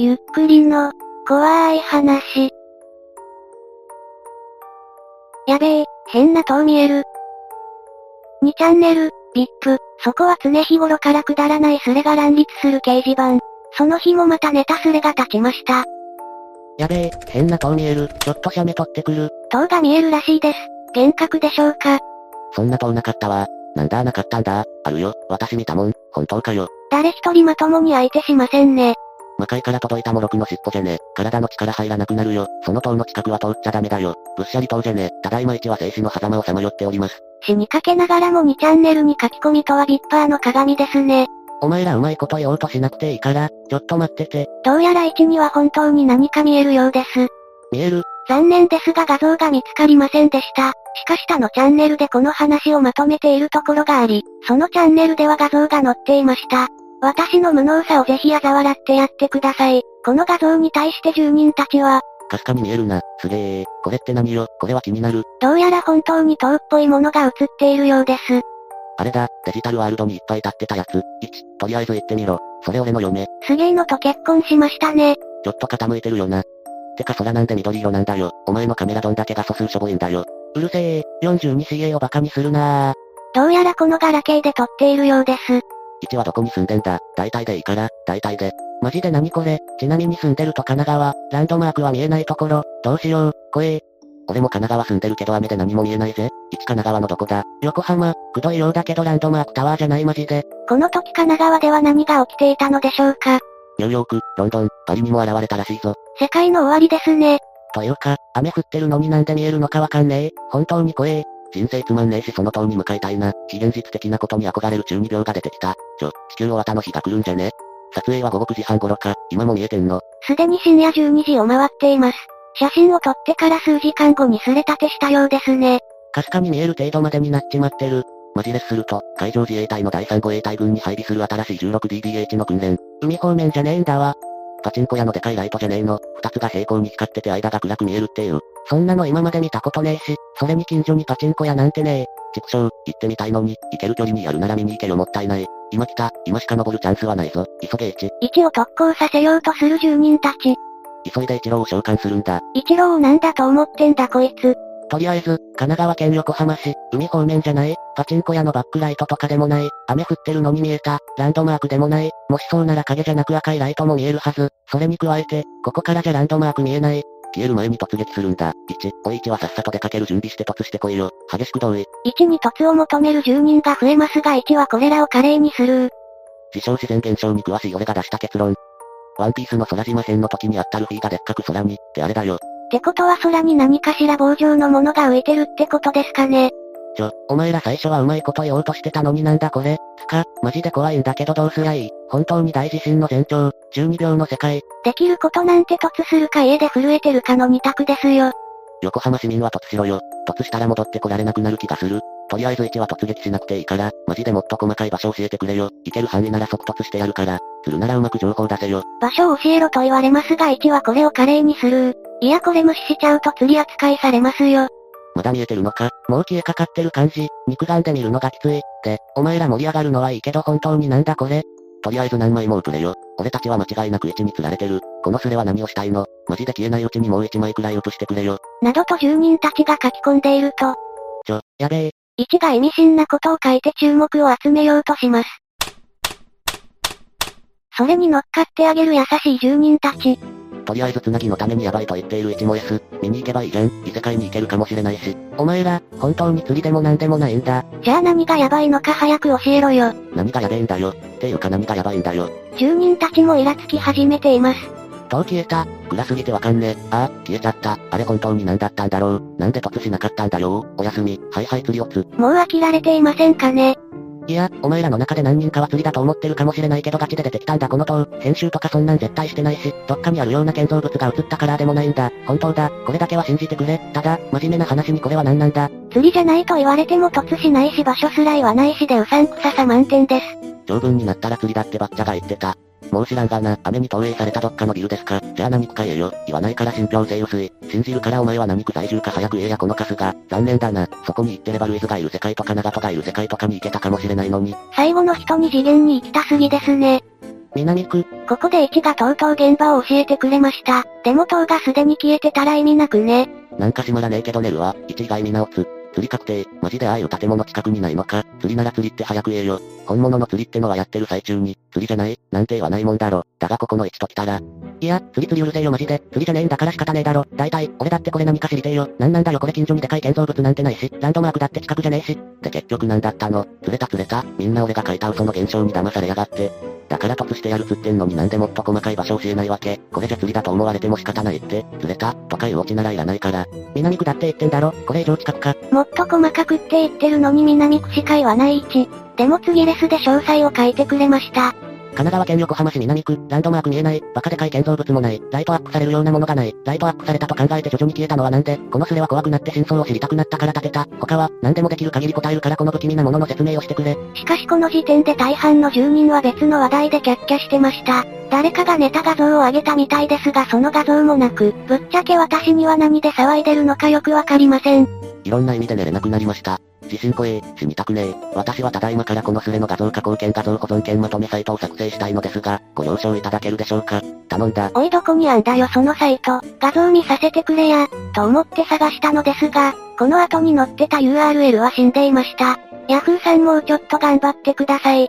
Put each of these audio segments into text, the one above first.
ゆっくりの、怖い話。やべえ、変な塔見える。2チャンネル、VIP、そこは常日頃からくだらないスレが乱立する掲示板。その日もまたネタスレが立ちました。やべえ、変な塔見える。ちょっと写メ撮ってくる。塔が見えるらしいです。幻覚でしょうかそんな塔なかったわ。なんだなかったんだ。あるよ。私見たもん。本当かよ。誰一人まともに相手しませんね。魔界から届いたモロクの尻尾じゃね。体の力入らなくなるよ。その塔の近くは通っちゃダメだよ。ぶっしゃり塔じゃね。ただいま一は静止の狭間をさまよっております。死にかけながらも2チャンネルに書き込みとはビッパーの鏡ですね。お前らうまいこと言おうとしなくていいから、ちょっと待ってて。どうやら1には本当に何か見えるようです。見える？残念ですが画像が見つかりませんでした。しかし他のチャンネルでこの話をまとめているところがあり、そのチャンネルでは画像が載っていました。私の無能さをぜひ嘲笑ってやってください。この画像に対して住人たちは、かすかに見えるな。すげえ。これって何よこれは気になる。どうやら本当に塔っぽいものが映っているようです。あれだ、デジタルワールドにいっぱい立ってたやつ。1、とりあえず行ってみろ。それ俺の嫁。すげーのと結婚しましたね。ちょっと傾いてるよな。てか空なんで緑色なんだよ。お前のカメラどんだけ画素数しょぼいんだよ。うるせえ、42CA をバカにするなどうやらこのガラケーで撮っているようです。1はどこに住んでんだ？大体でいいから、大体で。マジで何これ？ちなみに住んでると神奈川、ランドマークは見えないところ、どうしよう、怖え。俺も神奈川住んでるけど雨で何も見えないぜ。1神奈川のどこだ？横浜、くどいようだけどランドマークタワーじゃないマジで。この時神奈川では何が起きていたのでしょうか？ニューヨーク、ロンドン、パリにも現れたらしいぞ。世界の終わりですね。というか、雨降ってるのになんで見えるのかわかんねえ。本当に怖え。人生つまんねえしその塔に向かいたいな。非現実的なことに憧れる中二病が出てきた。ちょ、地球終わったの日が来るんじゃね？撮影は午後9時半頃か、今も見えてんの。すでに深夜12時を回っています。写真を撮ってから数時間後にすれ立てしたようですね。かすかに見える程度までになっちまってる。マジレスすると、海上自衛隊の第3護衛隊軍に配備する新しい 16DDH の訓練。海方面じゃねえんだわ。パチンコ屋のでかいライトじゃねえの。二つが平行に光ってて間が暗く見えるっていう。そんなの今まで見たことねえし、それに近所にパチンコ屋なんてねえ。畜生、行ってみたいのに、行ける距離にやるなら見に行けよもったいない。今来た、今しか登るチャンスはないぞ。急げ1。位置を特攻させようとする住人たち。急いで一郎を召喚するんだ。一郎をなんだと思ってんだこいつ。とりあえず、神奈川県横浜市、海方面じゃない、パチンコ屋のバックライトとかでもない、雨降ってるのに見えた、ランドマークでもない、もしそうなら影じゃなく赤いライトも見えるはず。それに加えて、ここからじゃランドマーク見えない。消える前に突撃するんだ。1、おい1はさっさと出かける準備して突してこいよ。激しく同意。1に突を求める住人が増えますが1はこれらを華麗にスルー。自称自然現象に詳しい俺が出した結論。ワンピースの空島編の時にあったルフィがでっかく空に、ってあれだよ。ってことは空に何かしら棒状のものが浮いてるってことですかね。ちょ、お前ら最初はうまいこと言おうとしてたのになんだこれ。つか、マジで怖いんだけどどうすりゃいい？本当に大地震の前兆、12秒の世界。できることなんて突するか家で震えてるかの二択ですよ。横浜市民は突しろよ。突したら戻ってこられなくなる気がする。とりあえず1は突撃しなくていいから、マジでもっと細かい場所教えてくれよ。行ける範囲なら即突してやるから。するならうまく情報出せよ。場所を教えろと言われますが1はこれを華麗にスルー。いやこれ無視しちゃうと釣り扱いされますよ。まだ見えてるのか？もう消えかかってる感じ。肉眼で見るのがきつい。で、お前ら盛り上がるのはいいけど本当になんだこれ？とりあえず何枚も送れよ。俺たちは間違いなく位置に釣られてる。このスレは何をしたいの？マジで消えないうちにもう1枚くらい写してくれよ。などと住人たちが書き込んでいると、ちょ、やべえ。1が意味深なことを書いて注目を集めようとします。それに乗っかってあげる優しい住人たち。とりあえずつなぎのためにヤバいと言っている1も S。見に行けばいいじゃん。異世界に行けるかもしれないし。お前ら、本当に釣りでもなんでもないんだ。じゃあ何がヤバいのか早く教えろよ。何がやべえんだよ。っていうか何がやばいんだよ。住人たちもイラつき始めています。塔消えた。暗すぎてわかんねえ。ああ、消えちゃった。あれ本当に何だったんだろう。なんで突しなかったんだよおやすみ。はいはい釣りをつ。もう飽きられていませんかねいや、お前らの中で何人かは釣りだと思ってるかもしれないけどガチで出てきたんだこの塔。編集とかそんなん絶対してないし、どっかにあるような建造物が映ったからでもないんだ。本当だ。これだけは信じてくれ。ただ、真面目な話にこれは何なんだ。釣りじゃないと言われても突しないし場所すら言わないしでうさんくささ満点です。長文になったら釣りだってバッチャが言ってた。もう知らんがな、雨に投影されたどっかのビルですかじゃあ何区か言えよ。言わないから信憑性薄い。信じるからお前は何区在住か早く言えやこのカスが。残念だな。そこに行ってればルイズがいる世界とか長門がいる世界とかに行けたかもしれないのに。最後の人に次元に行きたすぎですね。南区？ここで1がとうとう現場を教えてくれました。でも塔がすでに消えてたら意味なくね。なんか閉まらねえけど寝るわ。1以外見直す。釣り確定。マジでああいう建物近くにないのか？釣りなら釣りって早く言えよ。本物の釣りってのはやってる最中に、釣りじゃない？なんて言わないもんだろ。だがここの1と来たら。いや、釣り釣りうるせえよマジで。釣りじゃねえんだから仕方ねえだろ。大体、俺だってこれ何か知りてえよ。なんなんだよこれ近所にでかい建造物なんてないし、ランドマークだって近くじゃねえし。で結局なんだったの釣れた釣れた。みんな俺が書いた嘘の現象に騙されやがって。だから突してやるつってんのになんでもっと細かい場所教えないわけ。これじゃ釣りだと思われても仕方ないって。釣れた？とかいうオチならいらないから。南区だって言ってんだろ？これ以上近くか。もっと細かくって言ってるのに南区しか言わない位置。でも次レスで詳細を書いてくれました。神奈川県横浜市南区、ランドマーク見えない、バカでかい建造物もない、ライトアップされるようなものがない、ライトアップされたと考えて徐々に消えたのはなんで、このスレは怖くなって真相を知りたくなったから立てた。他は、何でもできる限り答えるからこの不気味なものの説明をしてくれ。しかしこの時点で大半の住人は別の話題でキャッキャしてました。誰かがネタ画像を上げたみたいですがその画像もなく、ぶっちゃけ私には何で騒いでるのかよくわかりません。いろんな意味で寝れなくなりました。地震怖え、死にたくねえ。私はただいまからこのスレの画像加工兼画像保存兼まとめサイトを作成したいのですが、ご了承いただけるでしょうか？頼んだ。おいどこにあんだよそのサイト、画像見させてくれや、と思って探したのですが、この後に載ってた URL は死んでいました。ヤフーさんもうちょっと頑張ってください。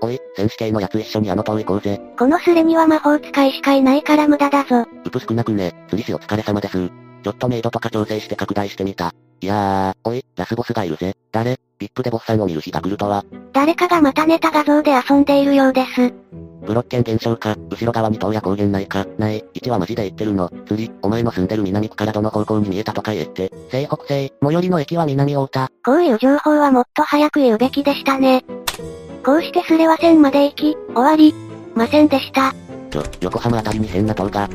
おい、戦士系のやつ一緒にあの塔行こうぜ。このスレには魔法使いしかいないから無駄だぞ。うぷ少なくね。釣り師お疲れ様です。ちょっとメイドとか調整して拡大してみた。いやー、おい、ラスボスがいるぜ。誰 ?VIP でボスさんを見る日が来るとは。誰かがまたネタ画像で遊んでいるようです。ブロッケン現象か、後ろ側に塔や高原ないか、ない、1はマジで言ってるの。釣り、お前の住んでる南区からどの方向に見えたとか言えって。西北西、最寄りの駅は南大田。こういう情報はもっと早く言うべきでしたね。こうしてスレは線まで行き、終わり、ませんでした。ちょ、横浜あたりに変な塔が。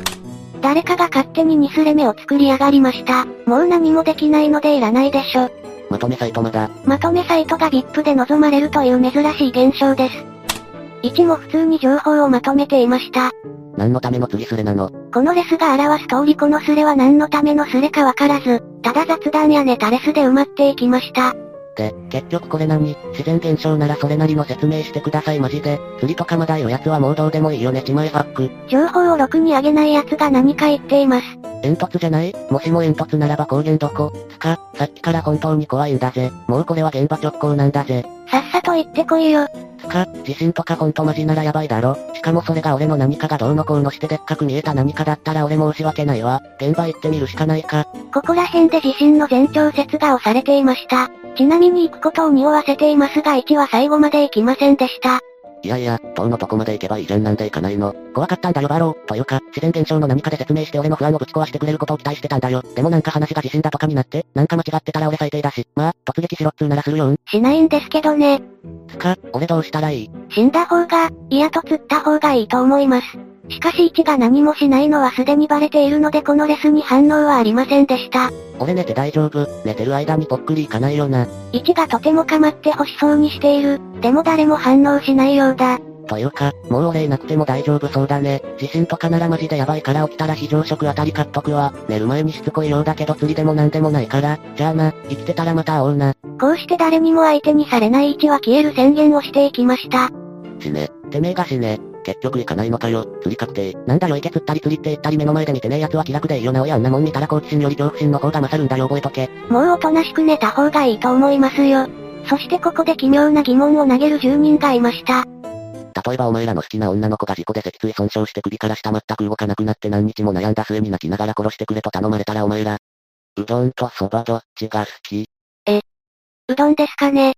誰かが勝手に2スレ目を作り上がりました。もう何もできないのでいらないでしょ。まとめサイトまだ。まとめサイトが VIP で望まれるという珍しい現象です。1も普通に情報をまとめていました。何のための釣りスレなの？このレスが表す通りこのスレは何のためのスレかわからず、ただ雑談やネタレスで埋まっていきました。で、結局これ何？自然現象ならそれなりの説明してくださいマジで。釣りとかまだ言うやつはもうどうでもいいよねちまいファック。情報をろくに上げない奴が何か言っています。煙突じゃない？もしも煙突ならば高原どこ？つか、さっきから本当に怖いんだぜ。もうこれは現場直行なんだぜ。さっさと言ってこいよ。つか、地震とかほんとマジならやばいだろ。しかもそれが俺の何かがどうのこうのしてでっかく見えた何かだったら俺申し訳ないわ。現場行ってみるしかないか。ここら辺で地震の前兆説が押されていました。ちなみに行くことを匂わせていますが1は最後まで行きませんでした。いやいや、塔のとこまで行けばいいじゃんなんで行かないの。怖かったんだよバロー。というか、自然現象の何かで説明して俺の不安をぶち壊してくれることを期待してたんだよ。でもなんか話が地震だとかになって、なんか間違ってたら俺最低だし。まあ、突撃しろっつうならするよん。しないんですけどね。つか、俺どうしたらいい？死んだ方が、いやと釣った方がいいと思います。しかし1が何もしないのはすでにバレているのでこのレスに反応はありませんでした。俺寝て大丈夫。寝てる間にぽっくりいかないよな。1がとても構って欲しそうにしている。でも誰も反応しないようだ。というか、もう俺いなくても大丈夫そうだね。地震とかならマジでやばいから起きたら非常食あたり買っとくわ。寝る前にしつこいようだけど釣りでもなんでもないから。じゃあな、生きてたらまた会おうな。こうして誰にも相手にされない1は消える宣言をしていきました。死ね。てめえが死ね。結局行かないのかよ。釣り確定。なんだよ池釣ったり釣りって言ったり目の前で見てねえ奴は気楽でいいよなおやあんなもん見たら好奇心より恐怖心の方が勝るんだよ覚えとけ。もうおとなしく寝た方がいいと思いますよ。そしてここで奇妙な疑問を投げる住人がいました。例えばお前らの好きな女の子が事故で脊椎損傷して首から下全く動かなくなって何日も悩んだ末に泣きながら殺してくれと頼まれたらお前ら、うどんとそばどっちが好き？うどんですかね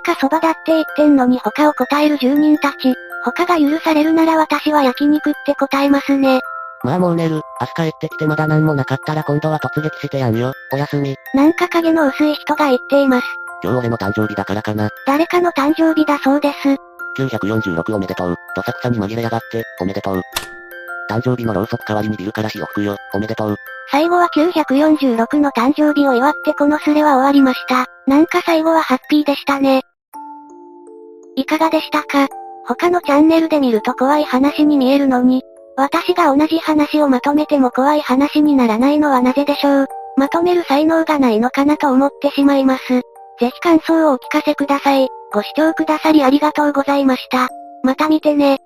うどんかそばだって言ってんのに他を答える住人たち。他が許されるなら私は焼肉って答えますね。まあもう寝る。明日帰ってきてまだ何もなかったら今度は突撃してやんよ。おやすみ。なんか影の薄い人が言っています。今日俺の誕生日だからかな。誰かの誕生日だそうです。946おめでとう。どさくさに紛れやがって、おめでとう。誕生日のろうそく代わりにビルから火を吹くよ、おめでとう。最後は946の誕生日を祝ってこのスレは終わりました。なんか最後はハッピーでしたね。いかがでしたか？他のチャンネルで見ると怖い話に見えるのに、私が同じ話をまとめても怖い話にならないのはなぜでしょう？まとめる才能がないのかなと思ってしまいます。ぜひ感想をお聞かせください。ご視聴くださりありがとうございました。また見てね。